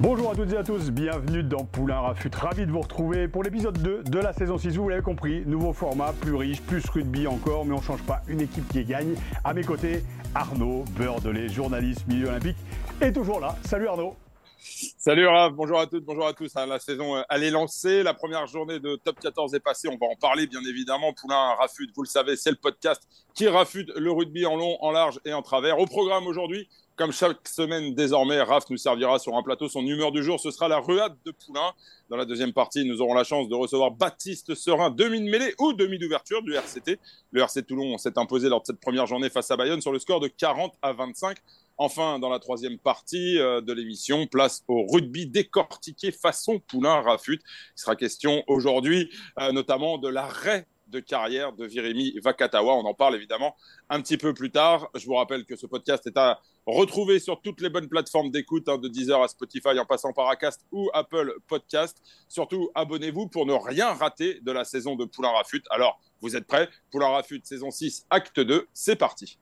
Bonjour à toutes et à tous, bienvenue dans Poulain Rafut. Ravi de vous retrouver pour l'épisode 2 de la saison 6. Vous l'avez compris, nouveau format, plus riche, plus rugby encore, mais on ne change pas une équipe qui gagne. À mes côtés, Arnaud Beurdelet, journaliste milieu olympique, est toujours là. Salut Arnaud. Salut Raph, bonjour à toutes, bonjour à tous. Hein, la saison, euh, elle est lancée. La première journée de Top 14 est passée. On va en parler, bien évidemment. Poulain Rafut, vous le savez, c'est le podcast qui rafute le rugby en long, en large et en travers. Au programme aujourd'hui, comme chaque semaine désormais, Raph nous servira sur un plateau son humeur du jour. Ce sera la ruade de Poulain. Dans la deuxième partie, nous aurons la chance de recevoir Baptiste Serin, demi de mêlée ou demi d'ouverture du RCT. Le RC Toulon s'est imposé lors de cette première journée face à Bayonne sur le score de 40 à 25. Enfin, dans la troisième partie euh, de l'émission, place au rugby décortiqué façon Poulain Rafut. Il sera question aujourd'hui euh, notamment de l'arrêt de carrière de Virimi Vakatawa. On en parle évidemment un petit peu plus tard. Je vous rappelle que ce podcast est à retrouver sur toutes les bonnes plateformes d'écoute, hein, de Deezer à Spotify en passant par Acast ou Apple Podcast. Surtout, abonnez-vous pour ne rien rater de la saison de Poulain Rafut. Alors, vous êtes prêts? Poulain Rafut, saison 6, acte 2, c'est parti.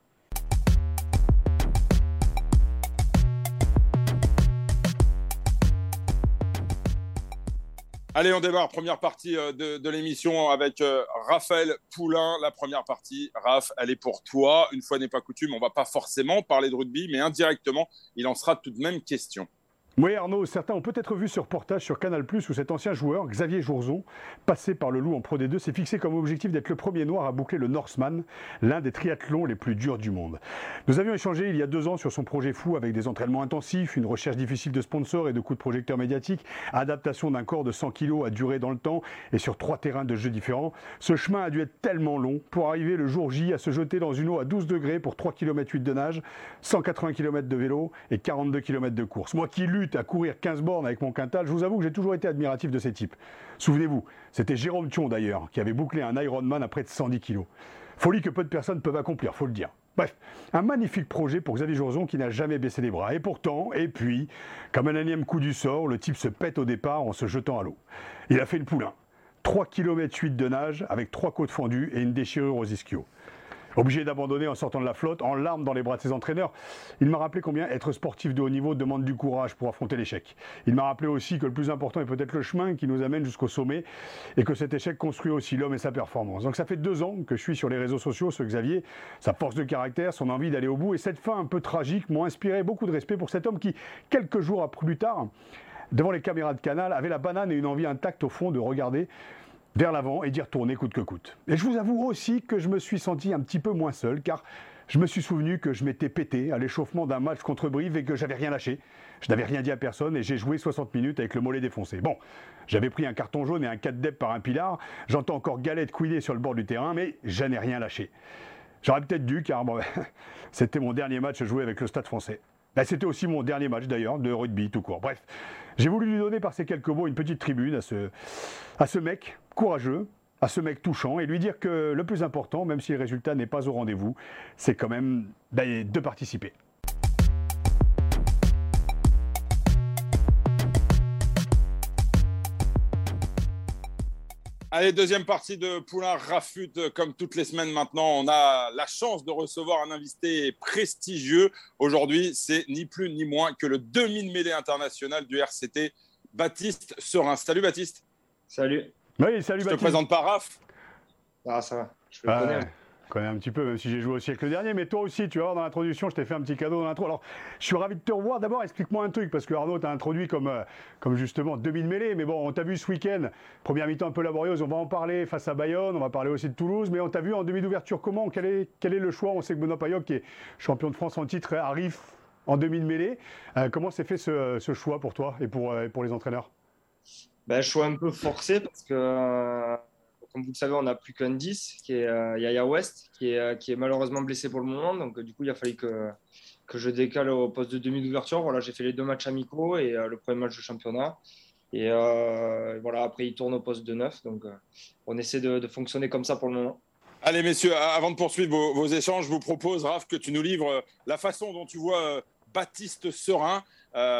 Allez, on démarre. Première partie euh, de, l'émission avec euh, Raphaël Poulain. La première partie, Raph, elle est pour toi. Une fois n'est pas coutume, on va pas forcément parler de rugby, mais indirectement, il en sera tout de même question. Oui, Arnaud, certains ont peut-être vu ce reportage sur Canal où cet ancien joueur, Xavier Jourzon, passé par le Loup en Pro D2, s'est fixé comme objectif d'être le premier noir à boucler le Norseman, l'un des triathlons les plus durs du monde. Nous avions échangé il y a deux ans sur son projet fou avec des entraînements intensifs, une recherche difficile de sponsors et de coups de projecteur médiatiques, adaptation d'un corps de 100 kg à durer dans le temps et sur trois terrains de jeu différents. Ce chemin a dû être tellement long pour arriver le jour J à se jeter dans une eau à 12 degrés pour 3 km 8 de nage, 180 km de vélo et 42 km de course. Moi qui à courir 15 bornes avec mon quintal, je vous avoue que j'ai toujours été admiratif de ces types. Souvenez-vous, c'était Jérôme Thion d'ailleurs, qui avait bouclé un Ironman à près de 110 kg. Folie que peu de personnes peuvent accomplir, faut le dire. Bref, un magnifique projet pour Xavier Jourzon qui n'a jamais baissé les bras. Et pourtant, et puis, comme un énième coup du sort, le type se pète au départ en se jetant à l'eau. Il a fait le poulain. 3 km 8 de nage avec 3 côtes fendues et une déchirure aux ischios obligé d'abandonner en sortant de la flotte, en larmes dans les bras de ses entraîneurs. Il m'a rappelé combien être sportif de haut niveau demande du courage pour affronter l'échec. Il m'a rappelé aussi que le plus important est peut-être le chemin qui nous amène jusqu'au sommet et que cet échec construit aussi l'homme et sa performance. Donc ça fait deux ans que je suis sur les réseaux sociaux, ce Xavier, sa force de caractère, son envie d'aller au bout et cette fin un peu tragique m'ont inspiré beaucoup de respect pour cet homme qui, quelques jours plus tard, devant les caméras de Canal, avait la banane et une envie intacte au fond de regarder vers l'avant et d'y retourner coûte que coûte. Et je vous avoue aussi que je me suis senti un petit peu moins seul, car je me suis souvenu que je m'étais pété à l'échauffement d'un match contre Brive et que j'avais rien lâché. Je n'avais rien dit à personne et j'ai joué 60 minutes avec le mollet défoncé. Bon, j'avais pris un carton jaune et un 4 dep par un pilar. J'entends encore Galette couiner sur le bord du terrain, mais je n'ai rien lâché. J'aurais peut-être dû, car c'était mon dernier match joué avec le Stade français. Ben, c'était aussi mon dernier match d'ailleurs de rugby tout court. Bref, j'ai voulu lui donner par ces quelques mots une petite tribune à ce, à mec courageux, à ce mec touchant et lui dire que le plus important, même si le résultat n'est pas au rendez-vous, c'est quand même de participer. Allez, deuxième partie de Poulain Rafut. Comme toutes les semaines maintenant, on a la chance de recevoir un invité prestigieux. Aujourd'hui, c'est ni plus ni moins que le demi-mêlée international du RCT, Baptiste Serin. Salut Baptiste. Salut. Oui, salut Je te présente pas Raph. Ah, ça va. Je le connais. Je connais un petit peu, même si j'ai joué au siècle dernier. Mais toi aussi, tu vois, dans l'introduction, je t'ai fait un petit cadeau dans l'intro. Alors, je suis ravi de te revoir. D'abord, explique-moi un truc, parce que Arnaud t'a introduit comme, euh, comme justement demi-mêlée. Mais bon, on t'a vu ce week-end, première mi-temps un peu laborieuse. On va en parler face à Bayonne, on va parler aussi de Toulouse. Mais on t'a vu en demi d'ouverture comment quel est, le choix? On sait que Benoît Payok, qui est champion de France en titre, arrive en demi-mêlée. Euh, comment s'est fait ce, ce, choix pour toi et pour, euh, pour les entraîneurs? Ben, Choix un peu forcé, parce que comme vous le savez, on n'a plus qu'un 10, qui est Yaya West, qui est, qui est malheureusement blessé pour le moment. Donc, du coup, il a fallu que, que je décale au poste de demi d'ouverture. Voilà, j'ai fait les deux matchs amicaux et le premier match de championnat. Et voilà, après, il tourne au poste de 9. Donc, on essaie de, fonctionner comme ça pour le moment. Allez, messieurs, avant de poursuivre vos, échanges, je vous propose, Raph, que tu nous livres la façon dont tu vois Baptiste Serein.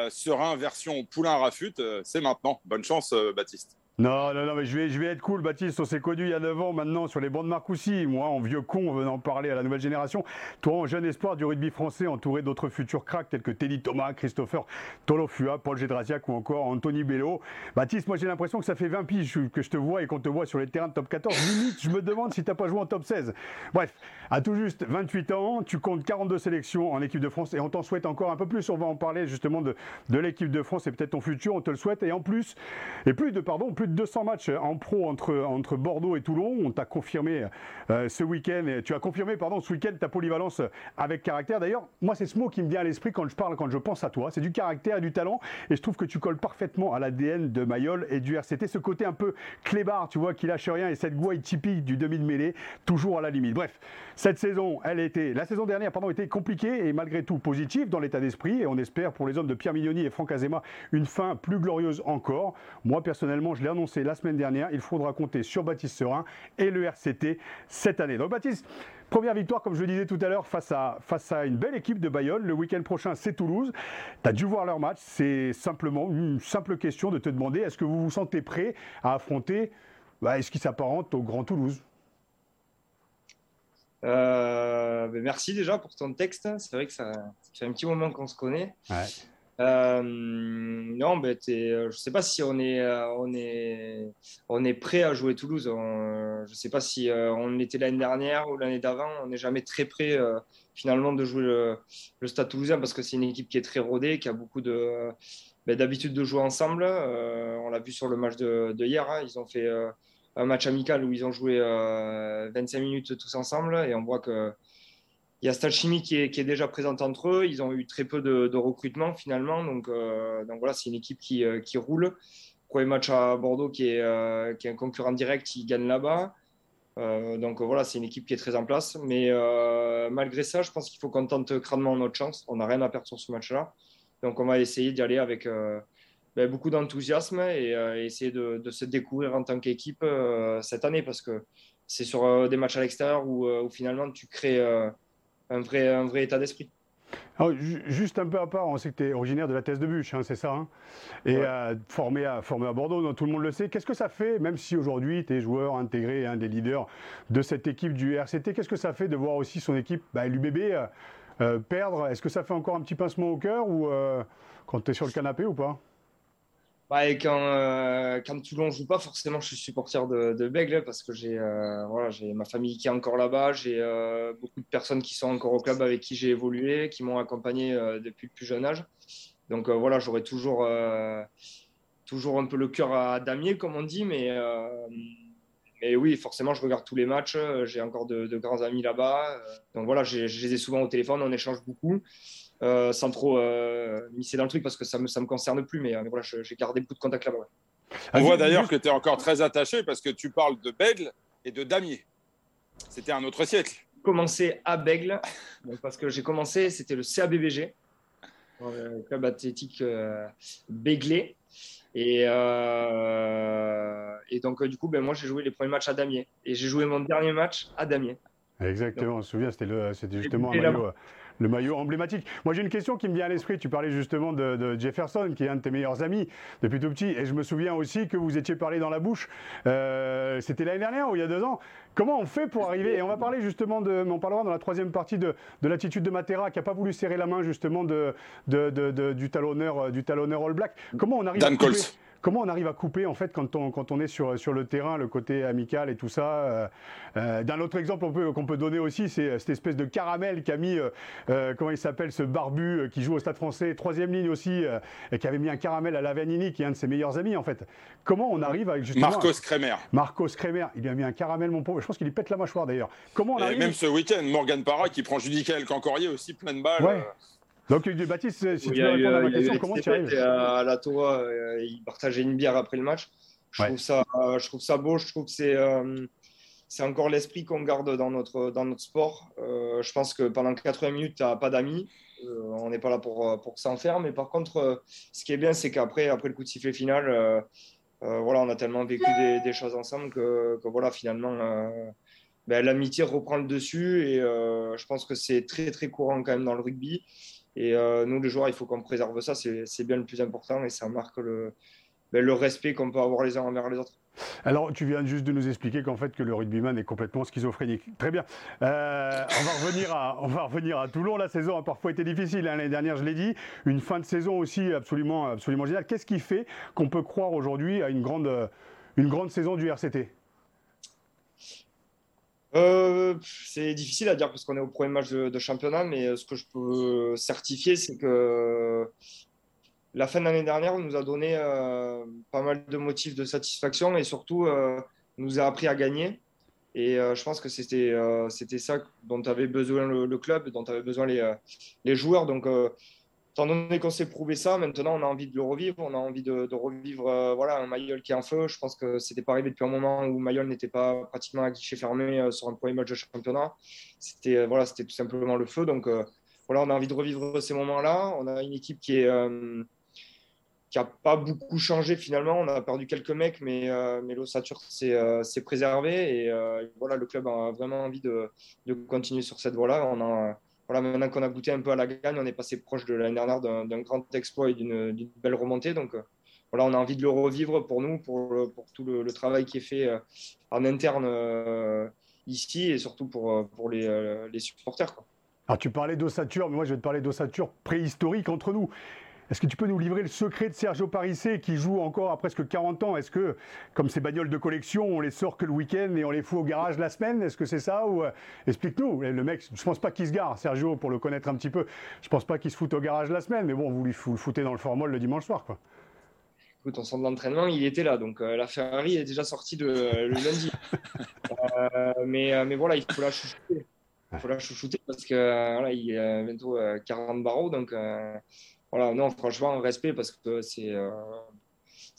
Serein version Poulain Rafut. C'est maintenant. Bonne chance, Baptiste. Non, non, non, mais je vais, je vais être cool, Baptiste. On s'est connu il y a 9 ans maintenant sur les bancs de Marcoussis. Moi, en vieux con, venant parler à la nouvelle génération. Toi, en jeune espoir du rugby français, entouré d'autres futurs cracks tels que Teddy Thomas, Christopher Tolofua, Paul Gédrasiak ou encore Anthony Bello. Baptiste, moi, j'ai l'impression que ça fait 20 piges que je te vois et qu'on te voit sur les terrains de top 14. Limite, je me demande si tu n'as pas joué en top 16. Bref, à tout juste 28 ans, tu comptes 42 sélections en équipe de France et on t'en souhaite encore un peu plus. On va en parler justement de, de l'équipe de France et peut-être ton futur. On te le souhaite. Et en plus, et plus de, pardon, plus de 200 matchs en pro entre, entre Bordeaux et Toulon. On t'a confirmé euh, ce week-end, tu as confirmé pardon, ce week-end ta polyvalence avec caractère. D'ailleurs, moi, c'est ce mot qui me vient à l'esprit quand je parle, quand je pense à toi. C'est du caractère et du talent. Et je trouve que tu colles parfaitement à l'ADN de Mayol et du RCT. Ce côté un peu clébard, tu vois, qui lâche rien et cette gouaille typique du demi de mêlée, toujours à la limite. Bref, cette saison, elle était, la saison dernière, pardon, était compliquée et malgré tout positive dans l'état d'esprit. Et on espère pour les hommes de Pierre Mignoni et Franck Azema une fin plus glorieuse encore. Moi, personnellement, je l'ai annoncé la semaine dernière. Il faudra compter sur Baptiste Serein et le RCT cette année. Donc, Baptiste, Première victoire, comme je le disais tout à l'heure, face à, face à une belle équipe de Bayonne. Le week-end prochain, c'est Toulouse. Tu as dû voir leur match. C'est simplement une simple question de te demander est-ce que vous vous sentez prêt à affronter bah, ce qui s'apparente au Grand Toulouse? Euh, ben, merci déjà pour ton texte. C'est vrai que ça, fait un petit moment qu'on se connaît. Euh, non, ben, euh, je ne sais pas si on est, on, est, on est prêt à jouer Toulouse. je ne sais pas si on était l'année dernière ou l'année d'avant. On n'est jamais très prêt finalement de jouer le, Stade toulousain parce que c'est une équipe qui est très rodée, qui a beaucoup de, ben, d'habitude de jouer ensemble. on l'a vu sur le match de, hier. Hein. Ils ont fait un match amical où ils ont joué 25 euh, minutes tous ensemble et on voit que il y a Stade Chimie qui est, déjà présente entre eux. Ils ont eu très peu de, recrutement finalement. Donc, euh, donc voilà, c'est une équipe qui, euh, qui, roule. Premier match à Bordeaux qui est, est un concurrent direct, ils gagnent là-bas. donc voilà, c'est une équipe qui est très en place. Mais malgré ça, je pense qu'il faut qu'on tente crânement notre chance. On n'a rien à perdre sur ce match-là. Donc on va essayer d'y aller avec, ben, beaucoup d'enthousiasme et, euh, essayer de, se découvrir en tant qu'équipe euh, cette année parce que c'est sur euh, des matchs à l'extérieur où, finalement tu crées un, vrai, un vrai état d'esprit. juste un peu à part, on sait que tu es originaire de la thèse de Bûche, hein, c'est ça hein? Et formé, à, formé à Bordeaux, tout le monde le sait. Qu'est-ce que ça fait, même si aujourd'hui tu es joueur intégré, un des leaders de cette équipe du RCT, qu'est-ce que ça fait de voir aussi son équipe, bah, l'UBB, perdre? Est-ce que ça fait encore un petit pincement au cœur ou quand tu es sur le canapé ou pas? Bah, quand, euh, quand Toulon joue pas, forcément, je suis supporter de, de Bègle parce que j'ai euh, voilà, ma famille qui est encore là-bas, j'ai euh, beaucoup de personnes qui sont encore au club avec qui j'ai évolué, qui m'ont accompagné depuis le plus jeune âge. Donc voilà, j'aurais toujours, toujours un peu le cœur à damier, comme on dit, mais, mais oui, forcément, je regarde tous les matchs, j'ai encore de, grands amis là-bas. donc voilà, je les ai souvent au téléphone, on échange beaucoup. Euh, sans trop euh, misser dans le truc parce que ça ne me, ça me concerne plus. Mais, euh, voilà, j'ai gardé beaucoup de contacts là-bas. On voit d'ailleurs que tu es encore très attaché parce que tu parles de Bègle et de Damier. C'était un autre siècle. Commencé à Bègle, parce que j'ai commencé, c'était le CABBG, le club athlétique euh, Béglé. Et, et donc, du coup, ben, moi, j'ai joué les premiers matchs à Damier. Et j'ai joué mon dernier match à Damier. Exactement, on se souvient, c'était justement un maillot le maillot emblématique. Moi, j'ai une question qui me vient à l'esprit. Tu parlais justement de, Jefferson, qui est un de tes meilleurs amis depuis tout petit. Et je me souviens aussi que vous étiez parlé dans la bouche. Euh, c'était l'année dernière ou il y a deux ans. Comment on fait pour arriver? Et on va parler justement de. On parlera dans la troisième partie de, l'attitude de Matera, qui n'a pas voulu serrer la main justement de, du talonneur, du talonneur All Black. Comment on arrive Dan à Comment on arrive à couper en fait quand on, quand on est sur, sur le terrain, le côté amical et tout ça euh, euh, D'un autre exemple qu'on peut, donner aussi, c'est cette espèce de caramel qu'a mis, euh, comment il s'appelle, ce barbu qui joue au Stade français, troisième ligne aussi, et qui avait mis un caramel à Lavanini, qui est un de ses meilleurs amis en fait. Comment on arrive avec justement... Marcos Kremer. Marcos Kremer, il lui a mis un caramel, mon pauvre. Je pense qu'il lui pète la mâchoire d'ailleurs. Comment on arrive... Et même ce week-end, Morgan Parra qui prend Judicael Cancorier aussi plein de balles. Donc, Baptiste, si tu veux répondre à ma question, comment tu arrives À la Toa, euh, il partageait une bière après le match. Je, trouve ça, je trouve ça beau, je trouve que c'est c'est encore l'esprit qu'on garde dans notre, dans notre sport. je pense que pendant 80 minutes, tu n'as pas d'amis. on n'est pas là pour, pour s'en faire. Mais par contre, ce qui est bien, c'est qu'après après le coup de sifflet final, voilà, on a tellement vécu des, des choses ensemble que, que voilà, finalement, ben, l'amitié reprend le dessus. Et je pense que c'est très, très courant quand même dans le rugby. Et euh, nous, les joueurs, il faut qu'on préserve ça. C'est bien le plus important et ça marque le, ben, le respect qu'on peut avoir les uns envers les autres. Alors, tu viens juste de nous expliquer qu'en fait, que le rugbyman est complètement schizophrénique. Très bien. Euh, on, va revenir à, on va revenir à Toulon. La saison a parfois été difficile. Hein. L'année dernière, je l'ai dit. Une fin de saison aussi absolument, absolument géniale. Qu'est-ce qui fait qu'on peut croire aujourd'hui à une grande, une grande saison du RCT euh, c'est difficile à dire parce qu'on est au premier match de, championnat, mais euh, ce que je peux certifier, c'est que la fin de l'année dernière nous a donné euh, pas mal de motifs de satisfaction et surtout nous a appris à gagner. Et je pense que c'était ça dont avait besoin le, club, dont avaient besoin les, les joueurs. Donc étant donné qu'on s'est prouvé ça, maintenant on a envie de le revivre, on a envie de, revivre euh, voilà, un Mayol qui est en feu. Je pense que c'était pas arrivé depuis un moment où Mayol n'était pas pratiquement à guichet fermé euh, sur un premier match de championnat. C'était euh, voilà, tout simplement le feu. Donc voilà, on a envie de revivre ces moments-là. On a une équipe qui est qui n'a pas beaucoup changé finalement. On a perdu quelques mecs, mais, mais l'ossature s'est préservé. Et voilà, le club a vraiment envie de, de continuer sur cette voie-là. On a voilà, maintenant qu'on a goûté un peu à la gagne, on est passé proche de l'année dernière d'un grand exploit et d'une belle remontée. Donc euh, voilà, on a envie de le revivre pour nous, pour, tout le, travail qui est fait euh, en interne euh, ici et surtout pour, les, supporters. Alors tu parlais d'ossature, mais moi je vais te parler d'ossature préhistorique entre nous. Est-ce que tu peux nous livrer le secret de Sergio Parissé qui joue encore à presque 40 ans? Est-ce que, comme ces bagnoles de collection, on les sort que le week-end et on les fout au garage la semaine? Est-ce que c'est ça ou euh, explique-nous Le mec, je pense pas qu'il se gare, Sergio, pour le connaître un petit peu. Je pense pas qu'il se foute au garage la semaine, mais bon, vous, lui, le foutez dans le formol le dimanche soir, quoi. Écoute, en centre d'entraînement, il était là, donc euh, la Ferrari est déjà sortie de, le lundi. Euh, mais, mais voilà, il faut la chouchouter. Il faut la chouchouter parce que voilà, il est bientôt 40 barreaux, donc voilà, non, franchement, respect parce que c'est euh,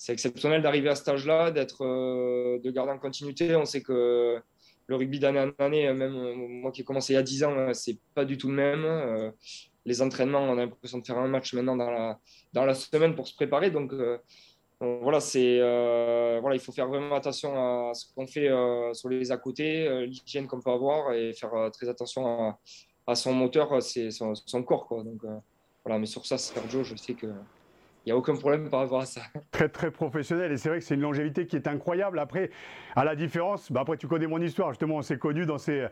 exceptionnel d'arriver à cet âge-là, d'être, euh, de garder en continuité. On sait que le rugby d'année en année, même euh, moi qui ai commencé il y a 10 ans, c'est pas du tout le même. les entraînements, on a l'impression de faire un match maintenant dans la, dans la semaine pour se préparer. Donc, voilà, c'est voilà, il faut faire vraiment attention à ce qu'on fait sur les à côté, l'hygiène qu'on peut avoir et faire très attention à, à son moteur, son, son, corps. Quoi. Donc, voilà, mais sur ça, Sergio, je sais que il n'y a aucun problème par rapport à ça. Très très professionnel et c'est vrai que c'est une longévité qui est incroyable. Après, à la différence, bah après tu connais mon histoire, justement on s'est connus dans ces,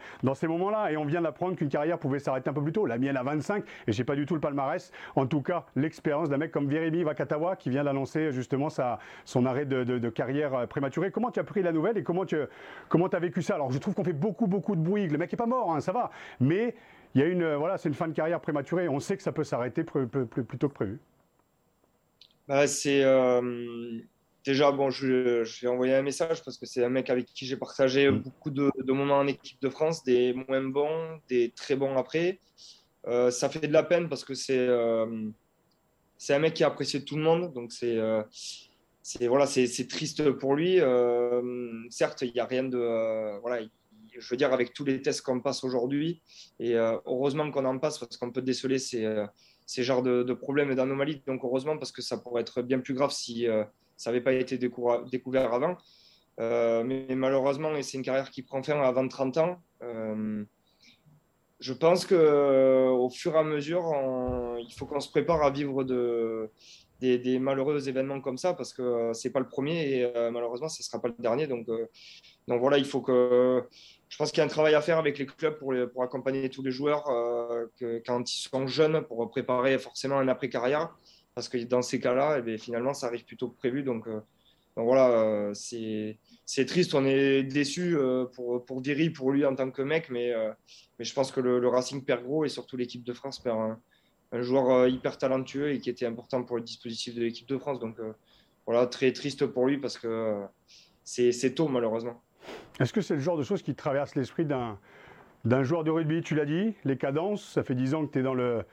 moments-là et on vient d'apprendre qu'une carrière pouvait s'arrêter un peu plus tôt. La mienne à 25 et j'ai pas du tout le palmarès. En tout cas, l'expérience d'un mec comme Virimi Vakatawa qui vient d'annoncer justement son arrêt de, carrière prématurée. Comment tu as pris la nouvelle et comment tu as vécu ça? Alors je trouve qu'on fait beaucoup beaucoup de bruit. Le mec est pas mort, hein, ça va, mais il y a une voilà, c'est une fin de carrière prématurée. On sait que ça peut s'arrêter plus, plus, plus tôt que prévu. Bah, c'est euh, déjà bon, je, je, vais envoyer un message parce que c'est un mec avec qui j'ai partagé mm. beaucoup de, moments en équipe de France, des moins bons, des très bons après. Euh, ça fait de la peine parce que c'est euh, c'est un mec qui a apprécié tout le monde, donc c'est c'est voilà, c'est triste pour lui. certes, il n'y a rien de voilà. Je veux dire, avec tous les tests qu'on passe aujourd'hui, et heureusement qu'on en passe parce qu'on peut déceler ces, ces genres de, problèmes et d'anomalies. Donc heureusement, parce que ça pourrait être bien plus grave si euh, ça n'avait pas été découvert avant. Euh, mais malheureusement, et c'est une carrière qui prend fin avant 30 ans. Euh, je pense qu'au fur et à mesure, il faut qu'on se prépare à vivre de, des, malheureux événements comme ça parce que c'est pas le premier et malheureusement, ce ne sera pas le dernier. Donc, donc voilà, il faut que je pense qu'il y a un travail à faire avec les clubs pour, accompagner tous les joueurs euh, quand ils sont jeunes pour préparer forcément un après-carrière. Parce que dans ces cas-là, eh finalement, ça arrive plutôt que prévu. Donc, euh, voilà, euh, c'est triste. On est déçu pour, pour Diri, pour lui en tant que mec. Mais, je pense que le, Racing perd gros et surtout l'équipe de France perd un joueur hyper talentueux et qui était important pour le dispositif de l'équipe de France. Donc voilà, très triste pour lui parce que c'est tôt malheureusement. Est-ce que c'est le genre de choses qui traverse l'esprit d'un, joueur de rugby? Tu l'as dit, les cadences, ça fait 10 ans que tu es dans le,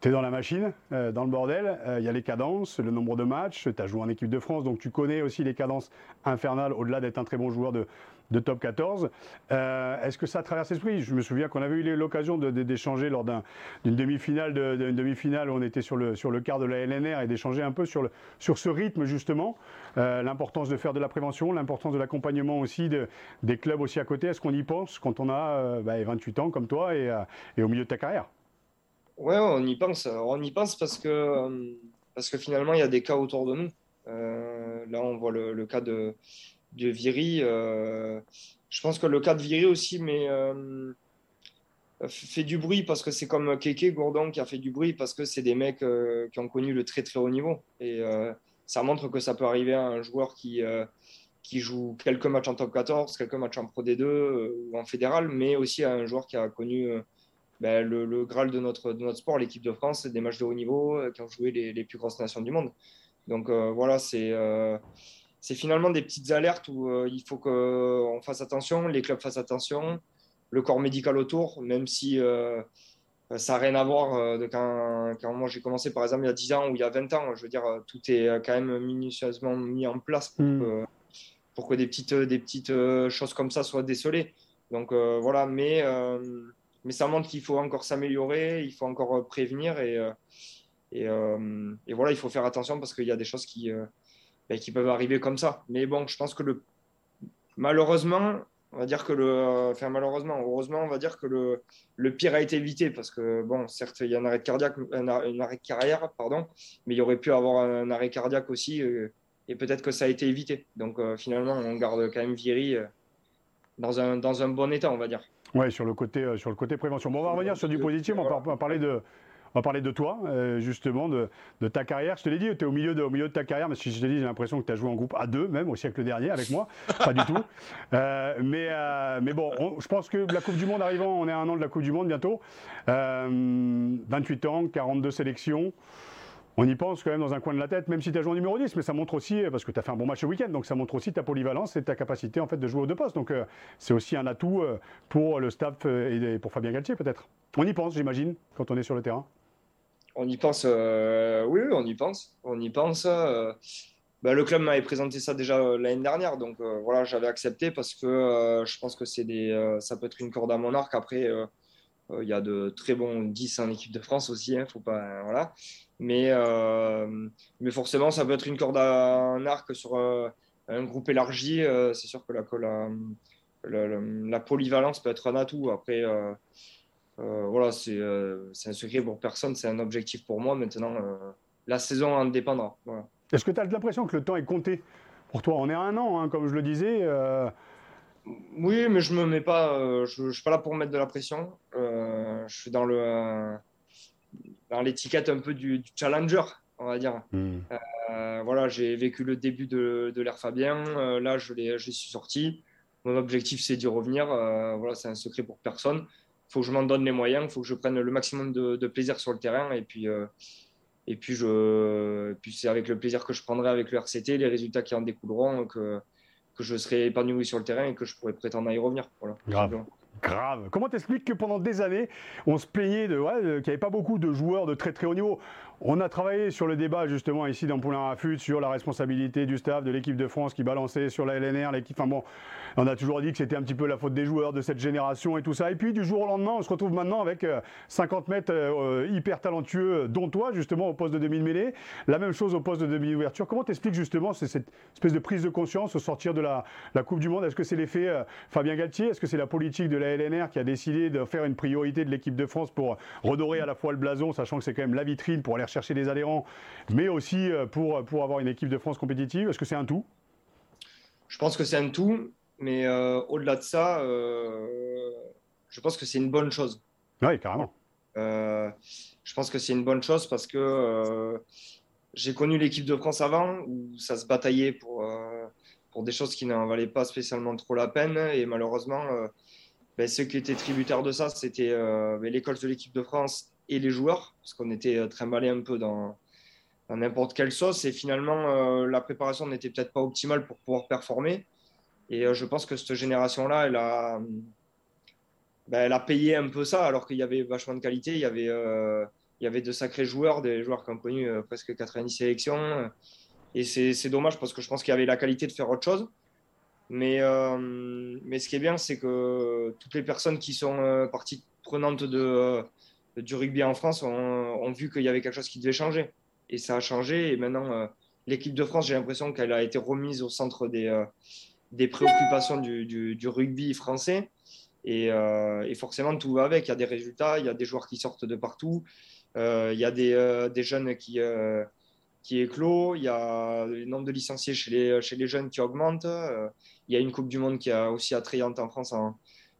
tu es dans la machine, euh, dans le bordel, il y a les cadences, le nombre de matchs, tu as joué en équipe de France, donc tu connais aussi les cadences infernales au-delà d'être un très bon joueur de, de top 14. Euh, est-ce que ça traverse l'esprit? Je me souviens qu'on avait eu l'occasion d'échanger lors d'une demi-finale, d'une demi-finale où on était sur le, sur le quart de la LNR et d'échanger un peu sur, sur ce rythme justement, euh, l'importance de faire de la prévention, l'importance de l'accompagnement aussi de, des clubs aussi à côté. Est-ce qu'on y pense quand on a 28 euh, bah, ans comme toi et, et, au milieu de ta carrière? Ouais, on y pense. On y pense parce que, parce que finalement, il y a des cas autour de nous. là, on voit le cas de, de Viry. Euh, je pense que le cas de Viry aussi, mais euh, fait du bruit parce que c'est comme Keke Gourdon qui a fait du bruit parce que c'est des mecs euh, qui ont connu le très très haut niveau. Et ça montre que ça peut arriver à un joueur qui, qui joue quelques matchs en top 14, quelques matchs en Pro D2 ou en fédéral, mais aussi à un joueur qui a connu ben, le, Graal de notre, de notre sport, l'équipe de France, des matchs de haut niveau, qui ont joué les, les plus grosses nations du monde. Donc voilà, c'est c'est finalement des petites alertes où euh, il faut qu'on fasse attention, les clubs fassent attention, le corps médical autour, même si euh, ça n'a rien à voir euh, de quand, quand moi j'ai commencé par exemple il y a 10 ans ou il y a 20 ans. Je veux dire, tout est quand même minutieusement mis en place pour, hmm. que, pour que, des petites, des petites choses comme ça soient décelées. Donc voilà, mais, mais ça montre qu'il faut encore s'améliorer, il faut encore prévenir et, et, et, voilà, il faut faire attention parce qu'il y a des choses qui ben, qui peuvent arriver comme ça. Mais bon, je pense que le malheureusement, on va dire que le, enfin malheureusement, heureusement, on va dire que le, le pire a été évité parce que bon, certes, il y a un arrêt cardiaque, un arrêt, carrière, pardon, mais il y aurait pu avoir un arrêt cardiaque aussi euh, et peut-être que ça a été évité. Donc euh, finalement, on garde quand même Viry euh, dans un, dans un bon état, on va dire. Ouais, sur le côté, sur le côté prévention. Bon, on va revenir sur du positif. On va parler de, on va parler de toi, euh, justement, de, ta carrière. Je te l'ai dit, tu es au milieu, de, au milieu de ta carrière, mais si je te dis, j'ai l'impression que tu as joué en groupe A2, même au siècle dernier, avec moi. Pas du tout. Euh, mais, euh, mais bon, je pense que la Coupe du Monde arrivant, on est à un an de la Coupe du Monde bientôt. 28 ans, 42 sélections. On y pense quand même dans un coin de la tête, même si tu as joué en numéro 10, mais ça montre aussi, parce que tu as fait un bon match le week-end, donc ça montre aussi ta polyvalence et ta capacité en fait de jouer aux deux postes. Donc c'est aussi un atout pour le staff et pour Fabien Galtier peut-être. On y pense, j'imagine, quand on est sur le terrain on y pense, euh, oui, on y pense. On y pense. Euh, bah, le club m'avait présenté ça déjà euh, l'année dernière, donc voilà, j'avais accepté parce que je pense que c'est des, ça peut être une corde à mon arc. Après, il y a de très bons 10 en équipe de France aussi, hein, faut pas, voilà. Mais, mais forcément, ça peut être une corde à un arc sur un groupe élargi. c'est sûr que la, la, la, polyvalence peut être un atout. Après, voilà, euh, c'est un secret pour personne, c'est un objectif pour moi. Maintenant, euh, la saison en dépendra. Est-ce que tu as l'impression que le temps est compté? Pour toi On est à un an, hein, comme je le disais. Oui, mais je me mets pas. je, ne suis pas là pour mettre de la pression. je suis dans le dans l'étiquette un peu du, challenger, on va dire. Hmm. voilà, j'ai vécu le début de, de l'ère Fabien. là, je, je suis sorti. Mon objectif, c'est d'y revenir. voilà, c'est un secret pour personne faut que je m'en donne les moyens, il faut que je prenne le maximum de, plaisir sur le terrain. Et puis, euh, et puis, je, puis c'est avec le plaisir que je prendrai avec le RCT, les résultats qui en découleront, que, que je serai épanoui sur le terrain et que je pourrai prétendre à y revenir. Voilà, Grave. Grave. Comment t'expliques que pendant des années, on se plaignait de, ouais, qu'il n'y avait pas beaucoup de joueurs de très très haut niveau? On a travaillé sur le débat justement ici dans Poulain Rafut sur la responsabilité du staff de l'équipe de France qui balançait sur la LNR, l'équipe. Enfin bon, on a toujours dit que c'était un petit peu la faute des joueurs de cette génération et tout ça. Et puis du jour au lendemain, on se retrouve maintenant avec 50 euh, mètres euh, hyper talentueux, dont toi justement au poste de demi mêlée. La même chose au poste de demi-ouverture. Comment t'expliques justement cette espèce de prise de conscience au sortir de la, Coupe du Monde? Est-ce que c'est l'effet euh, Fabien Galtier? Est-ce que c'est la politique de la LNR qui a décidé de faire une priorité de l'équipe de France pour redorer à la fois le blason, sachant que c'est quand même la vitrine pour aller chercher des adhérents, mais aussi euh, pour, pour avoir une équipe de France compétitive Est-ce que c'est un tout? Je pense que c'est un tout, mais euh, au-delà de ça, euh, je pense que c'est une bonne chose. Oui, carrément. je pense que c'est une bonne chose parce que j'ai connu l'équipe de France avant où ça se bataillait pour, pour des choses qui n'en valaient pas spécialement trop la peine. Et malheureusement, ben, ceux qui étaient tributaires de ça, c'était ben, l'école de l'équipe de France et les joueurs, parce qu'on était euh, trimballé un peu dans n'importe quelle sauce. Et finalement, euh, la préparation n'était peut-être pas optimale pour pouvoir performer. Et euh, je pense que cette génération-là, elle a, ben, elle a payé un peu ça, alors qu'il y avait vachement de qualité. Il y avait, il y avait de sacrés joueurs, des joueurs qui ont connu presque 90 sélections. Et c'est dommage parce que je pense qu'il y avait la qualité de faire autre chose. Mais, mais ce qui est bien, c'est que toutes les personnes qui sont parties prenantes de, du rugby en France ont, ont vu qu'il y avait quelque chose qui devait changer. Et ça a changé. Et maintenant, l'équipe de France, j'ai l'impression qu'elle a été remise au centre des, des préoccupations du, du, rugby français. Euh, et, forcément, tout va avec. Il y a des résultats, il y a des joueurs qui sortent de partout, euh, il y a des, euh, des jeunes qui, qui éclosent, il y a le nombre de licenciés chez les, chez les jeunes qui augmente. il y a une Coupe du Monde qui est aussi attrayante en France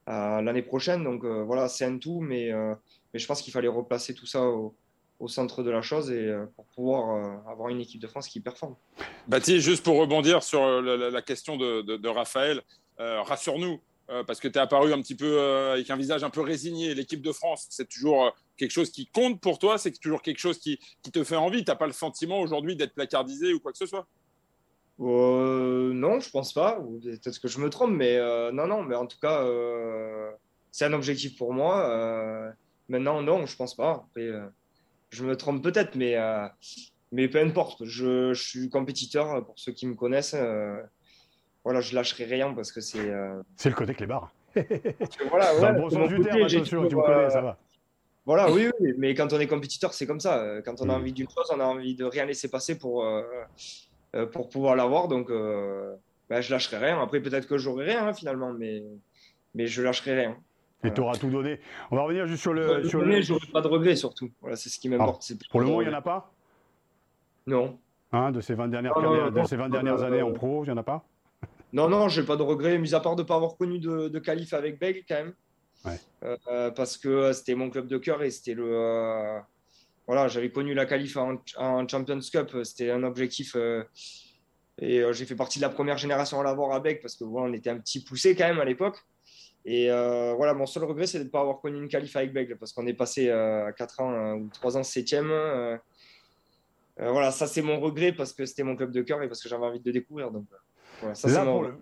l'année prochaine. Donc voilà, c'est un tout, mais, mais je pense qu'il fallait replacer tout ça au, au centre de la chose et pour pouvoir avoir une équipe de France qui performe. Baptiste, juste pour rebondir sur la, question de, de, de Raphaël, rassure-nous, euh, parce que tu es apparu un petit peu euh, avec un visage un peu résigné. L'équipe de France, c'est toujours euh, quelque chose qui compte pour toi, c'est toujours quelque chose qui, qui te fait envie. Tu n'as pas le sentiment aujourd'hui d'être placardisé ou quoi que ce soit? Non, je pense pas. Peut-être que je me trompe, mais non, non. Mais en tout cas, c'est un objectif pour moi. Maintenant, non, je pense pas. Après, je me trompe peut-être, mais, mais peu importe. Je, je, suis compétiteur pour ceux qui me connaissent voilà, je lâcherai rien parce que c'est. Euh, c'est le côté clébard. voilà, ouais, Dans le bon sens du terme, attention, tu me connais, ça va. Voilà, oui, oui, mais quand on est compétiteur, c'est comme ça. Quand on a mm. envie d'une chose, on a envie de rien laisser passer pour, euh, euh, pour pouvoir l'avoir. Donc, ben, je lâcherai rien. Après, peut-être que j'aurai rien hein, finalement, mais, mais je lâcherai rien. Et tu auras tout donné. On va revenir juste sur le. Sur le... J'aurai pas de regrets surtout. Voilà, c'est ce qui m'importe. Pour le moment, il n'y en a pas? Non. Hein, de ces 20 dernières, de ces 20 dernières années en pro, il n'y en a pas? Non, non, j'ai pas de regrets, mis à part de ne pas avoir connu de, de qualif avec Bègle quand même. Euh, parce que euh, c'était mon club de cœur et c'était le. Euh, voilà, j'avais connu la qualif en, Champions Cup, c'était un objectif. et j'ai fait partie de la première génération à l'avoir à Bègle parce que voilà, on était un petit poussé quand même à l'époque. Et voilà, mon seul regret, c'est de ne pas avoir connu une qualif avec Bègle parce qu'on est passé à 4 ans ou 3 ans 7ème. voilà, ça c'est mon regret parce que c'était mon club de cœur et parce que j'avais envie de découvrir. Donc,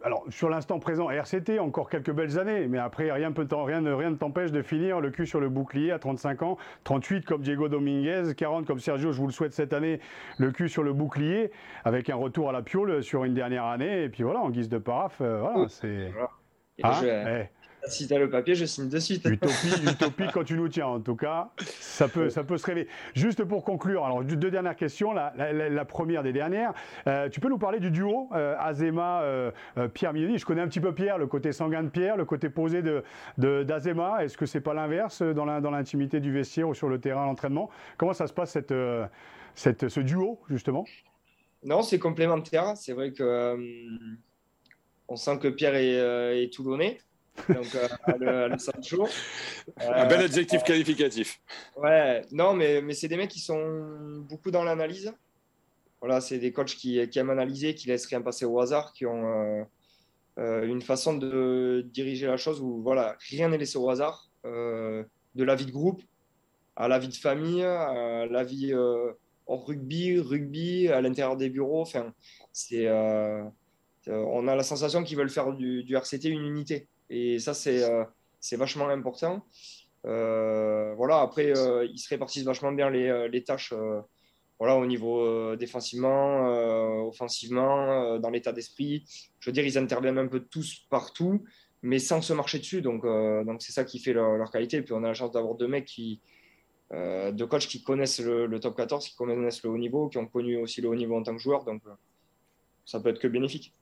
alors, sur l'instant présent, RCT, encore quelques belles années, mais après, rien, peut rien, rien ne t'empêche de finir le cul sur le bouclier à 35 ans, 38 comme Diego Dominguez, 40 comme Sergio, je vous le souhaite cette année, le cul sur le bouclier, avec un retour à la piole sur une dernière année, et puis voilà, en guise de paraf, euh, voilà, c'est. Hein si tu as le papier, je signe de suite. Utopie, utopie quand tu nous tiens, en tout cas, ça peut, ça peut se rêver. Juste pour conclure, alors deux dernières questions. La, la, première des dernières, euh, tu peux nous parler du duo euh, Azema euh, Pierre Mignoni. Je connais un petit peu Pierre, le côté sanguin de Pierre, le côté posé de d'Azema. Est-ce que c'est pas l'inverse dans l'intimité du vestiaire ou sur le terrain l'entraînement? Comment ça se passe cette, cette, ce duo justement? Non, c'est complémentaire. C'est vrai que on sent que Pierre est, est toulonnais donc euh, le, Sancho. Un bel adjectif qualificatif. Ouais, non, mais, mais c'est des mecs qui sont beaucoup dans l'analyse. Voilà, c'est des coachs qui, qui, aiment analyser, qui laissent rien passer au hasard, qui ont euh, euh, une façon de diriger la chose où voilà, rien n'est laissé au hasard, de la vie de groupe à la vie de famille, à la vie en rugby, rugby, à l'intérieur des bureaux. Enfin, c'est, on a la sensation qu'ils veulent faire du, RCT une unité. Et ça, c'est euh, c'est vachement important. Euh, voilà, après, euh, ils se répartissent vachement bien les, tâches voilà, au niveau défensivement, offensivement, dans l'état d'esprit. Je veux dire, ils interviennent un peu tous partout, mais sans se marcher dessus. Donc, donc c'est ça qui fait leur, qualité. Et puis, on a la chance d'avoir deux mecs qui, de coachs qui connaissent le, le, top 14, qui connaissent le haut niveau, qui ont connu aussi le haut niveau en tant que joueur. Donc, ça peut être que bénéfique.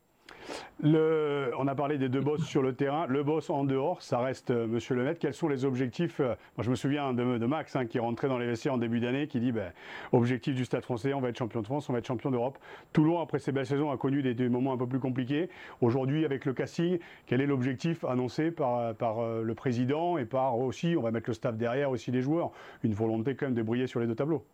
On a parlé des deux boss sur le terrain. Le boss en dehors, ça reste euh, Monsieur Lemaitre. Quels sont les objectifs euh, Moi, je me souviens de, Max hein, qui est rentré dans les vestiaires en début d'année, qui dit ben, objectif du Stade Français, on va être champion de France, on va être champion d'Europe. Toulon, après ces belles saisons, a connu des, moments un peu plus compliqués. Aujourd'hui, avec le casting, quel est l'objectif annoncé par, par euh, le président et par aussi, on va mettre le staff derrière, aussi les joueurs Une volonté quand même de briller sur les deux tableaux.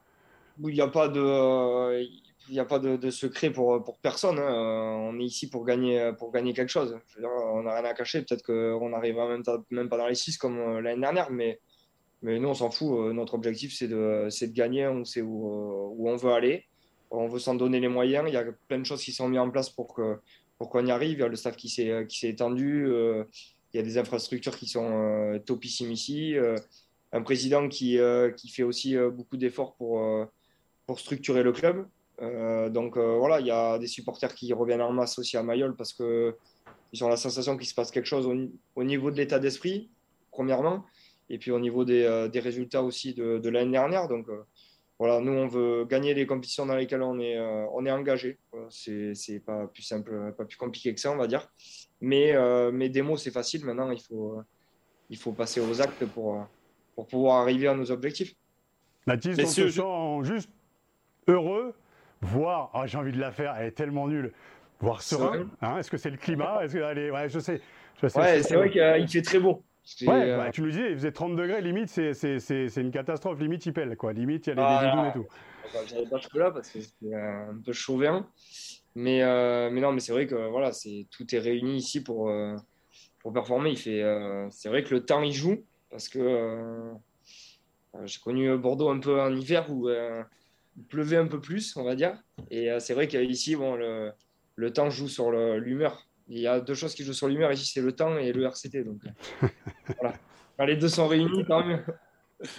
Il n'y a pas de il n'y a pas de, secret pour, personne. Hein. On est ici pour gagner, pour gagner quelque chose. on n'a rien à cacher. Peut-être qu'on n'arrivera même, pas dans les six comme euh, l'année dernière, mais, mais nous, on s'en fout. Euh, notre objectif, c'est de, gagner. On sait où, euh, on veut aller. On veut s'en donner les moyens. Il y a plein de choses qui sont mises en place pour qu'on y arrive. Il y a le staff qui s'est étendu. Il y a des infrastructures qui sont topissimes ici. un président qui, fait aussi beaucoup d'efforts pour structurer le club. Donc voilà, il y a des supporters qui reviennent en masse aussi à Mayol parce qu'ils ont la sensation qu'il se passe quelque chose au, niveau de l'état d'esprit, premièrement, et puis au niveau des, des résultats aussi de, de l'année dernière. Donc voilà, nous, on veut gagner les compétitions dans lesquelles on est, euh, on est engagé. C'est, c'est pas plus simple, pas plus compliqué que ça, on va dire. Mais, euh, mais des mots, c'est facile. Maintenant, il faut, il faut passer aux actes pour, pour pouvoir arriver à nos objectifs. Mathis, on se sent juste heureux, voir, ah, j'ai envie de la faire, elle est tellement nulle, voir serein. Hein, est-ce que c'est le climat Est-ce que, allez, ouais, je sais. Je sais ouais, c'est vrai qu'il fait très beau. Ouais, bah, tu me disais, il faisait 30 degrés, limite, c'est une catastrophe, limite, il pèle, quoi. Limite, il y a les ah, et tout. J'avais pas trop là parce que c'était un peu chauvin. Mais, euh, mais non, mais c'est vrai que voilà, tout est réuni ici pour, euh, pour performer. Il fait, euh, c'est vrai que le temps il joue parce que j'ai connu Bordeaux un peu en hiver où il pleuvait un peu plus, on va dire. Et c'est vrai qu'ici, bon, le, temps joue sur l'humeur il y a deux choses qui jouent sur l'humeur ici, c'est le temps et le RCT. Donc, euh, voilà. Les deux sont réunis, tant mieux.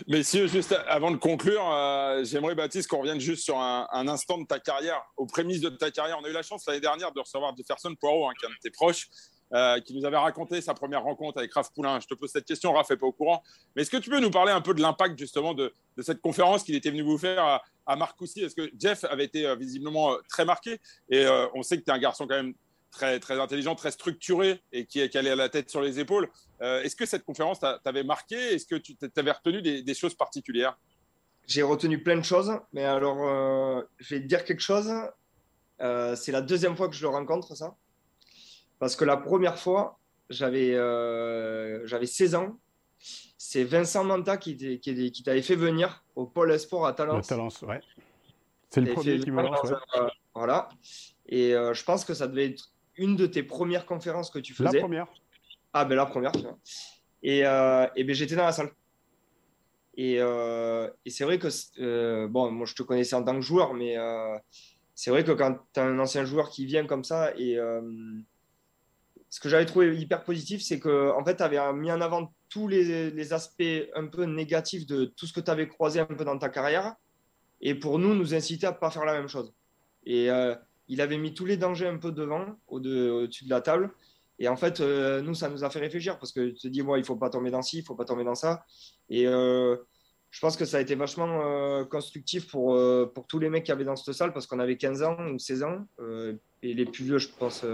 Messieurs, juste avant de conclure, euh, j'aimerais, Baptiste, qu'on revienne juste sur un, instant de ta carrière, aux prémices de ta carrière. On a eu la chance l'année dernière de recevoir Jefferson Poirot, hein, qui est un de tes proches, euh, qui nous avait raconté sa première rencontre avec Raph Poulain. Je te pose cette question, Raph n'est pas au courant. Mais est-ce que tu peux nous parler un peu de l'impact, justement, de, cette conférence qu'il était venu vous faire à Marcoussis Est-ce que Jeff avait été visiblement très marqué Et on sait que tu es un garçon quand même très, très intelligent, très structuré et qui, qui allait à la tête sur les épaules. Euh, est-ce que cette conférence t'avait marqué? Est-ce que tu avais retenu des, choses particulières? J'ai retenu plein de choses, mais alors euh, je vais te dire quelque chose. Euh, c'est la deuxième fois que je le rencontre, ça. Parce que la première fois, j'avais 16 ans. C'est Vincent Manta qui, qui, t'avait fait venir au pôle sport à Talence. Talence, ouais. C'est le premier qui me lance. voilà. Et je pense que ça devait être une de tes premières conférences que tu faisais. La première. Ah, ben la première, tu vois. Et, euh, et ben, j'étais dans la salle. Et, euh, et c'est vrai que, euh, bon, moi je te connaissais en tant que joueur, mais c'est vrai que quand tu as un ancien joueur qui vient comme ça, et ce que j'avais trouvé hyper positif, c'est que en fait, tu avais mis en avant tous les, aspects un peu négatifs de tout ce que tu avais croisé un peu dans ta carrière, et pour nous, nous inciter à ne pas faire la même chose. Et il avait mis tous les dangers un peu devant, au-dessus de, la table. Et en fait, euh, nous, ça nous a fait réfléchir parce que tu te dis, moi, il faut pas tomber dans ci, il faut pas tomber dans ça. Et euh, je pense que ça a été vachement euh, constructif pour, pour tous les mecs qui avaient dans cette salle parce qu'on avait 15 ans ou 16 ans. Et les plus vieux, je pense,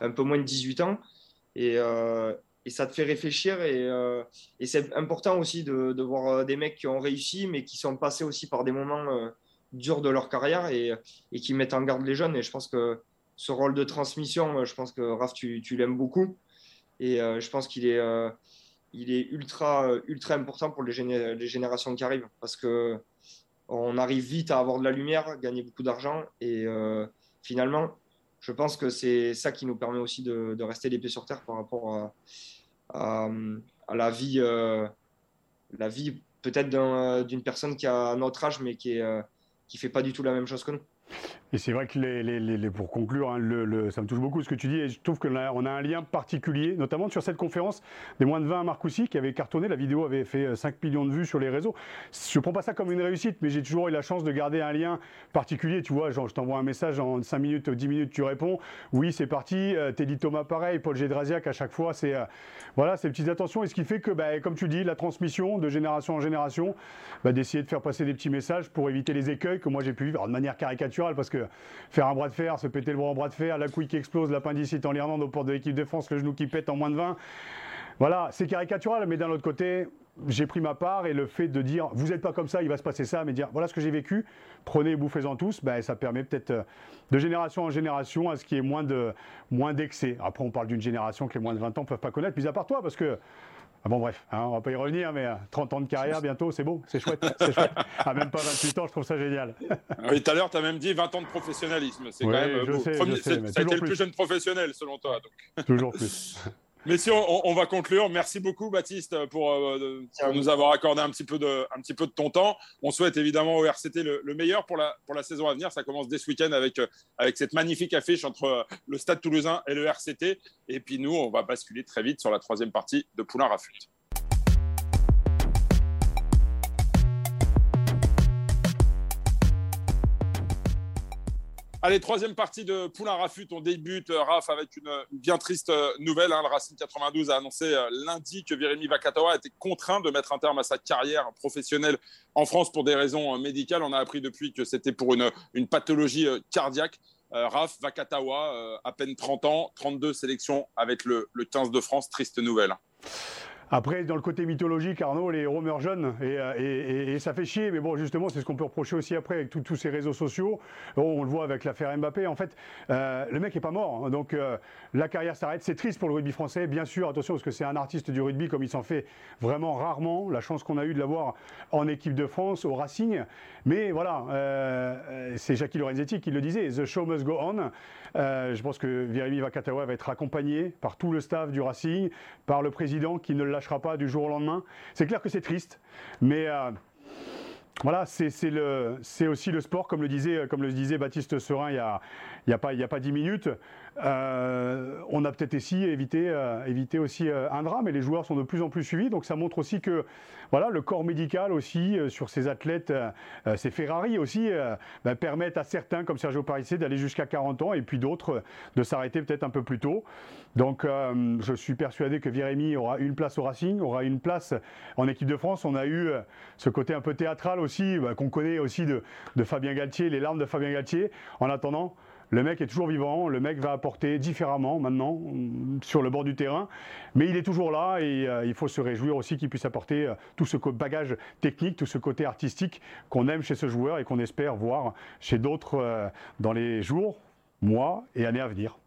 un peu moins de 18 ans. Et, et ça te fait réfléchir. Et, et c'est important aussi de, voir des mecs qui ont réussi, mais qui sont passés aussi par des moments durs de leur carrière et, qui mettent en garde les jeunes. Et je pense que ce rôle de transmission, euh, je pense que Raph, tu, l'aimes beaucoup. Et euh, je pense qu'il est, euh, ultra, important pour les, les, générations qui arrivent parce que on arrive vite à avoir de la lumière, gagner beaucoup d'argent. Et finalement, je pense que c'est ça qui nous permet aussi de, rester les pieds sur terre par rapport à, la vie, la vie peut-être d'une personne qui a notre âge, mais qui est, qui fait pas du tout la même chose que nous. Et c'est vrai que pour conclure, hein, ça me touche beaucoup ce que tu dis et je trouve qu'on a, on a un lien particulier, notamment sur cette conférence des moins de 20 à Marcoussis qui avait cartonné. La vidéo avait fait 5 euh, millions de vues sur les réseaux. Je ne prends pas ça comme une réussite, mais j'ai toujours eu la chance de garder un lien particulier. Tu vois, je t'envoie un message en 5 minutes, 10 minutes, tu réponds. Oui, c'est parti. Euh, Teddy Thomas, pareil. Paul Gédrasiac, à chaque fois, c'est euh, voilà, ces petites attentions. Et ce qui fait que, bah, comme tu dis, la transmission de génération en génération, bah, d'essayer de faire passer des petits messages pour éviter les écueils que moi j'ai pu vivre de manière caricaturale parce que faire un bras de fer, se péter le bras en bras de fer, la couille qui explose, l'appendicite en l'Irlande au port de l'équipe de France, le genou qui pète en moins de 20. Voilà, c'est caricatural, mais d'un autre côté, j'ai pris ma part et le fait de dire vous n'êtes pas comme ça, il va se passer ça, mais dire voilà ce que j'ai vécu, prenez et bouffez-en tous, ben, ça permet peut-être euh, de génération en génération à ce qui est moins de moins d'excès. Après, on parle d'une génération qui est moins de 20 ans ne peuvent pas connaître, mis à part toi, parce que ah bon, bref, hein, on va pas y revenir, mais 30 euh, ans de carrière bientôt, c'est beau, c'est chouette, c'est chouette. Ah, même pas 28 ans, je trouve ça génial. oui, tout à l'heure, tu as même dit 20 ans de professionnalisme. C'est quand même. Je sais, je sais, ça a été le plus jeune professionnel, selon toi. Donc. Toujours plus. Messieurs, on, on, va conclure. Merci beaucoup, Baptiste, pour, euh, nous avoir accordé un petit, peu de, un petit peu de ton temps. On souhaite évidemment au RCT le, meilleur pour la, pour la saison à venir. Ça commence dès ce week-end avec, euh, avec cette magnifique affiche entre euh, le Stade toulousain et le RCT. Et puis nous, on va basculer très vite sur la troisième partie de Poulain Rafut. Allez, troisième partie de Poulain Rafut. On débute, euh, Raf, avec une, bien triste euh, nouvelle. Hein. Le Racing 92 a annoncé euh, lundi que Virimi Vakatawa été contraint de mettre un terme à sa carrière professionnelle en France pour des raisons médicales. On a appris depuis que c'était pour une, une pathologie cardiaque. Raf Vakatawa, à peine 30 ans, 32 sélections avec le, le 15 de France. Triste nouvelle. Après, dans le côté mythologique, Arnaud, les héros meurent jeunes euh, et, ça fait chier. Mais bon, justement, c'est ce qu'on peut reprocher aussi après avec tous ces réseaux sociaux. on le voit avec l'affaire Mbappé. En fait, euh, le mec est pas mort. Hein. donc euh, la carrière s'arrête. C'est triste pour le rugby français, bien sûr. Attention, parce que c'est un artiste du rugby comme il s'en fait vraiment rarement. La chance qu'on a eu de l'avoir en équipe de France, au Racing. Mais voilà, c'est Jackie Lorenzetti qui le disait. The show must go on. je pense que Virimi Vakatawa va être accompagné par tout le staff du Racing, par le président qui ne pas du jour au lendemain. C'est clair que c'est triste, mais euh, voilà, c'est aussi le sport, comme le disait, comme le disait Baptiste Serin il n'y a, pas, 10 minutes. Euh, on a peut-être ici évité, euh, évité aussi euh, un drame et les joueurs sont de plus en plus suivis. Donc ça montre aussi que voilà, le corps médical aussi sur ces athlètes, ces Ferrari aussi, bah, permettent à certains comme Sergio Parissé d'aller jusqu'à 40 ans et puis d'autres de s'arrêter peut-être un peu plus tôt. Donc je suis persuadé que Virémy aura une place au Racing, aura une place en équipe de France. On a eu ce côté un peu théâtral aussi, bah, qu'on connaît aussi de, de Fabien Galtier, les larmes de Fabien Galtier. En attendant, le mec est toujours vivant, le mec va apporter différemment maintenant mm, sur le bord du terrain, mais il est toujours là et euh, il faut se réjouir aussi qu'il puisse apporter euh, tout ce bagage technique, tout ce côté artistique qu'on aime chez ce joueur et qu'on espère voir chez d'autres euh, dans les jours, mois et années à venir.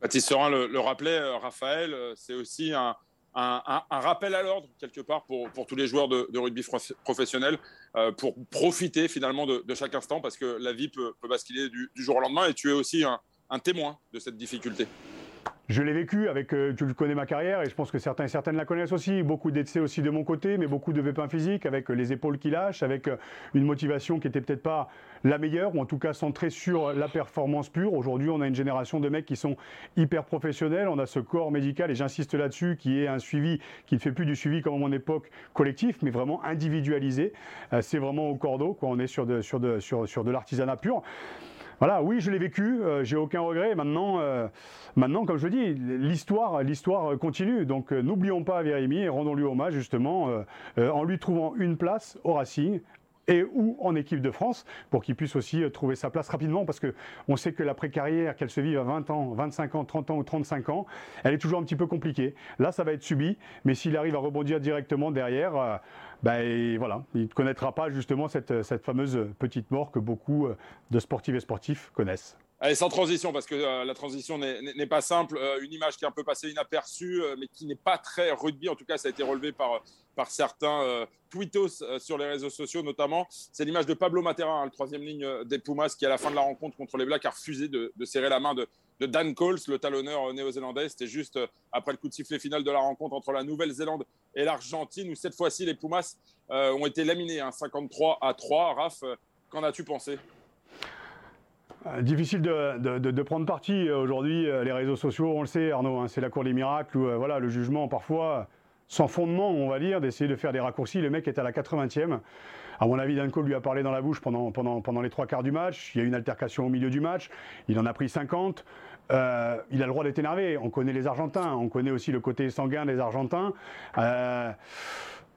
Baptiste Serin le rappelait, Raphaël, c'est aussi un, un, rappel à l'ordre, quelque part, pour, tous les joueurs de, rugby professionnel, euh, pour profiter finalement de, chaque instant, parce que la vie peut, basculer du, jour au lendemain, et tu es aussi un témoin de cette difficulté. Je l'ai vécu avec, euh, tu connais ma carrière et je pense que certains et certaines la connaissent aussi. Beaucoup d'essais aussi de mon côté, mais beaucoup de pépins physiques avec euh, les épaules qui lâchent, avec euh, une motivation qui était peut-être pas la meilleure ou en tout cas centrée sur la performance pure. Aujourd'hui, on a une génération de mecs qui sont hyper professionnels. On a ce corps médical et j'insiste là-dessus qui est un suivi qui ne fait plus du suivi comme à mon époque collectif, mais vraiment individualisé. c'est vraiment au cordeau. Quoi. On est sur de, sur de, sur, sur de l'artisanat pur. Voilà, oui, je l'ai vécu, euh, j'ai aucun regret. Maintenant, euh, maintenant, comme je dis, l'histoire, l'histoire continue. Donc, euh, n'oublions pas Vérémy et rendons-lui hommage justement en lui trouvant une place au Racing, et ou en équipe de France pour qu'il puisse aussi trouver sa place rapidement parce que on sait que la précarrière, qu'elle se vive à 20 ans, 25 ans, 30 ans ou 35 ans, elle est toujours un petit peu compliquée. Là, ça va être subi, mais s'il arrive à rebondir directement derrière, ben, voilà, il ne connaîtra pas justement cette, cette, fameuse petite mort que beaucoup euh, de sportifs et sportifs connaissent. Allez, sans transition, parce que euh, la transition n'est pas simple. Euh, une image qui est un peu passée inaperçue, mais qui n'est pas très rugby. En tout cas, ça a été relevé par, par certains tweetos sur les réseaux sociaux, notamment. C'est l'image de Pablo Matera, hein, le troisième ligne des Pumas, qui, à la fin de la rencontre contre les Blacks, a refusé de serrer la main de, de Dan Coles, le talonneur néo-zélandais. C'était juste euh, après le coup de sifflet final de la rencontre entre la Nouvelle-Zélande et l'Argentine, où cette fois-ci les Pumas euh, ont été laminés, 53 hein, à 3. Raph, euh, qu'en as-tu pensé? Difficile de, prendre parti aujourd'hui. Les réseaux sociaux, on le sait, Arnaud, hein, c'est la cour des miracles où voilà, le jugement, parfois, sans fondement, on va dire, d'essayer de faire des raccourcis. Le mec est à la 80e. À mon avis, Danko lui a parlé dans la bouche pendant, pendant, pendant les trois quarts du match. Il y a eu une altercation au milieu du match. Il en a pris 50. Euh, il a le droit d'être énervé. On connaît les Argentins, on connaît aussi le côté sanguin des Argentins. Euh,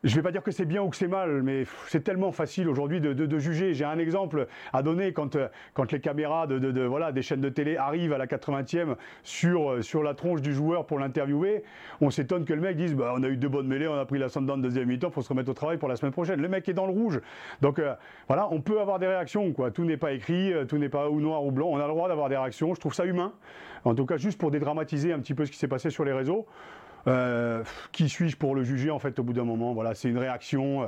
je ne vais pas dire que c'est bien ou que c'est mal, mais c'est tellement facile aujourd'hui de, juger. J'ai un exemple à donner quand, quand les caméras de, voilà, des chaînes de télé arrivent à la 80e sur, sur la tronche du joueur pour l'interviewer. On s'étonne que le mec dise bah, on a eu deux bonnes mêlées, on a pris la de deuxième mi-temps, faut se remettre au travail pour la semaine prochaine. Le mec est dans le rouge. Donc euh, voilà, on peut avoir des réactions. Quoi. Tout n'est pas écrit, euh, tout n'est pas ou noir ou blanc. On a le droit d'avoir des réactions. Je trouve ça humain. En tout cas, juste pour dédramatiser un petit peu ce qui s'est passé sur les réseaux. Euh, qui suis-je pour le juger en fait au bout d'un moment? Voilà, c'est une réaction. Euh.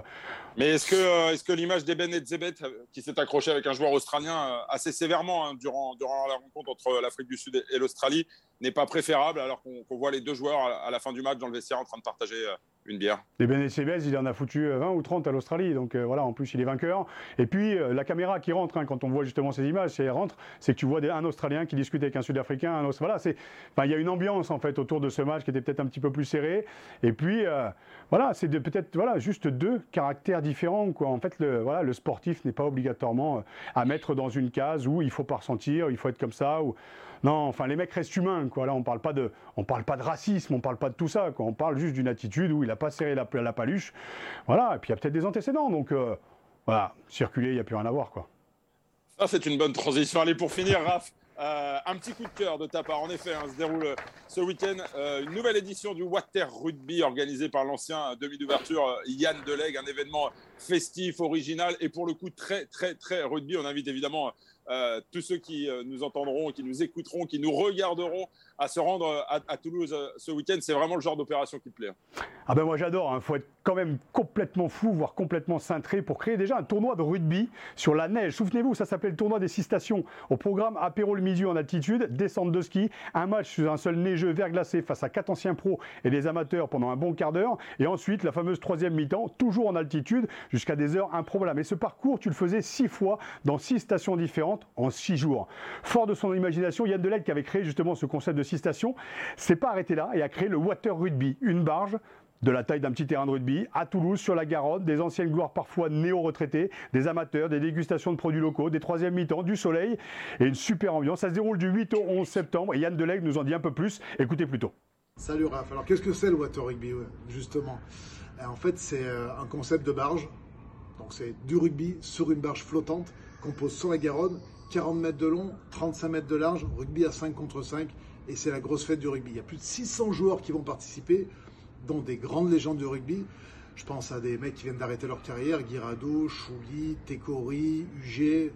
Mais est-ce que, euh, est-ce que l'image d'Eben et Zebet, qui s'est accroché avec un joueur australien assez sévèrement hein, durant, durant la rencontre entre l'Afrique du Sud et l'Australie, n'est pas préférable alors qu'on voit les deux joueurs à, la fin du match dans le vestiaire en train de partager une bière. Et Ben il en a foutu 20 ou 30 à l'Australie. Donc voilà, en plus, il est vainqueur. Et puis, la caméra qui rentre, hein, quand on voit justement ces images, si elle rentre, c'est que tu vois un Australien qui discute avec un Sud-Africain. Un Voilà, c'est, il y a une ambiance en fait autour de ce match qui était peut-être un petit peu plus serré. Et puis, voilà, c'est peut-être voilà, juste deux caractères différents. Quoi. En fait, le, voilà, le sportif n'est pas obligatoirement à mettre dans une case où il faut pas ressentir, il faut être comme ça. Ou... Non, enfin, les mecs restent humains. Quoi. Là, on parle pas de, on parle pas de racisme, on parle pas de tout ça. Quoi. On parle juste d'une attitude où il n'a pas serré la, la, paluche. Voilà, et puis il y a peut-être des antécédents. Donc, euh, voilà, circuler, il n'y a plus rien à voir. Quoi. Ça, c'est une bonne transition. Allez, pour finir, Raph. Euh, un petit coup de cœur de ta part. En effet, hein, se déroule ce week-end euh, une nouvelle édition du Water Rugby organisée par l'ancien demi d'ouverture Yann Deleg, un événement festif, original et pour le coup très, très, très rugby. On invite évidemment euh, tous ceux qui euh, nous entendront, qui nous écouteront, qui nous regarderont à se rendre à, Toulouse euh, ce week-end. C'est vraiment le genre d'opération qui te plaît. Hein. Ah ben moi j'adore, il hein. faut être quand même complètement fou, voire complètement cintré pour créer déjà un tournoi de rugby sur la neige. Souvenez-vous, ça s'appelait le tournoi des six stations. Au programme apéro le midi en altitude, descente de ski, un match sur un seul neigeux verglacé face à quatre anciens pros et des amateurs pendant un bon quart d'heure. Et ensuite la fameuse troisième mi-temps, toujours en altitude, jusqu'à des heures improbables. Et ce parcours, tu le faisais six fois dans six stations différentes en six jours. Fort de son imagination, Yann Delec qui avait créé justement ce concept de six stations, s'est pas arrêté là et a créé le Water Rugby, une barge de la taille d'un petit terrain de rugby, à Toulouse, sur la Garonne, des anciennes gloires parfois néo-retraités, des amateurs, des dégustations de produits locaux, des troisièmes mi-temps, du soleil et une super ambiance. Ça se déroule du 8 au 11 septembre et Yann Delec nous en dit un peu plus. Écoutez plutôt. Salut Raph. Alors qu'est-ce que c'est le Water Rugby justement? Euh, En fait, c'est euh, un concept de barge. Donc c'est du rugby sur une barge flottante qu'on pose sur la Garonne 40 mètres de long, 35 mètres de large, rugby à 5 contre 5, et c'est la grosse fête du rugby. Il y a plus de 600 joueurs qui vont participer, dont des grandes légendes du rugby. Je pense à des mecs qui viennent d'arrêter leur carrière, Guirado, Chouli, Tekori, UG,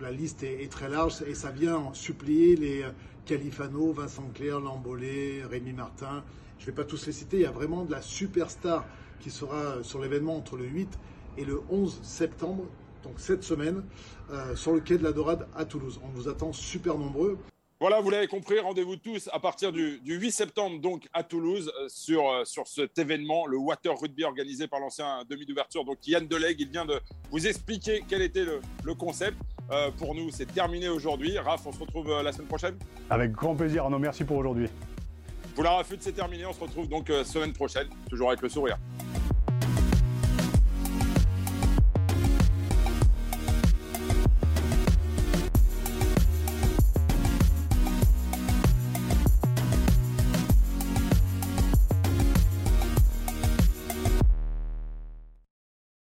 la liste est, très large et ça vient supplier les euh, Califano, Vincent Clair, Lambolé, Rémi Martin. Je ne vais pas tous les citer, il y a vraiment de la superstar qui sera euh, sur l'événement entre le 8 et le 11 septembre donc cette semaine, euh, sur le quai de la Dorade à Toulouse. On vous attend super nombreux. Voilà, vous l'avez compris, rendez-vous tous à partir du, 8 septembre donc à Toulouse euh, sur, euh, sur cet événement, le Water Rugby organisé par l'ancien demi d'ouverture. Donc Yann Delegue, il vient de vous expliquer quel était le, concept. pour nous, c'est terminé aujourd'hui. Raph, on se retrouve la semaine prochaine? Avec grand plaisir, Arnaud, merci pour aujourd'hui. Pour la Rafute, c'est terminé. On se retrouve donc semaine prochaine, toujours avec le sourire.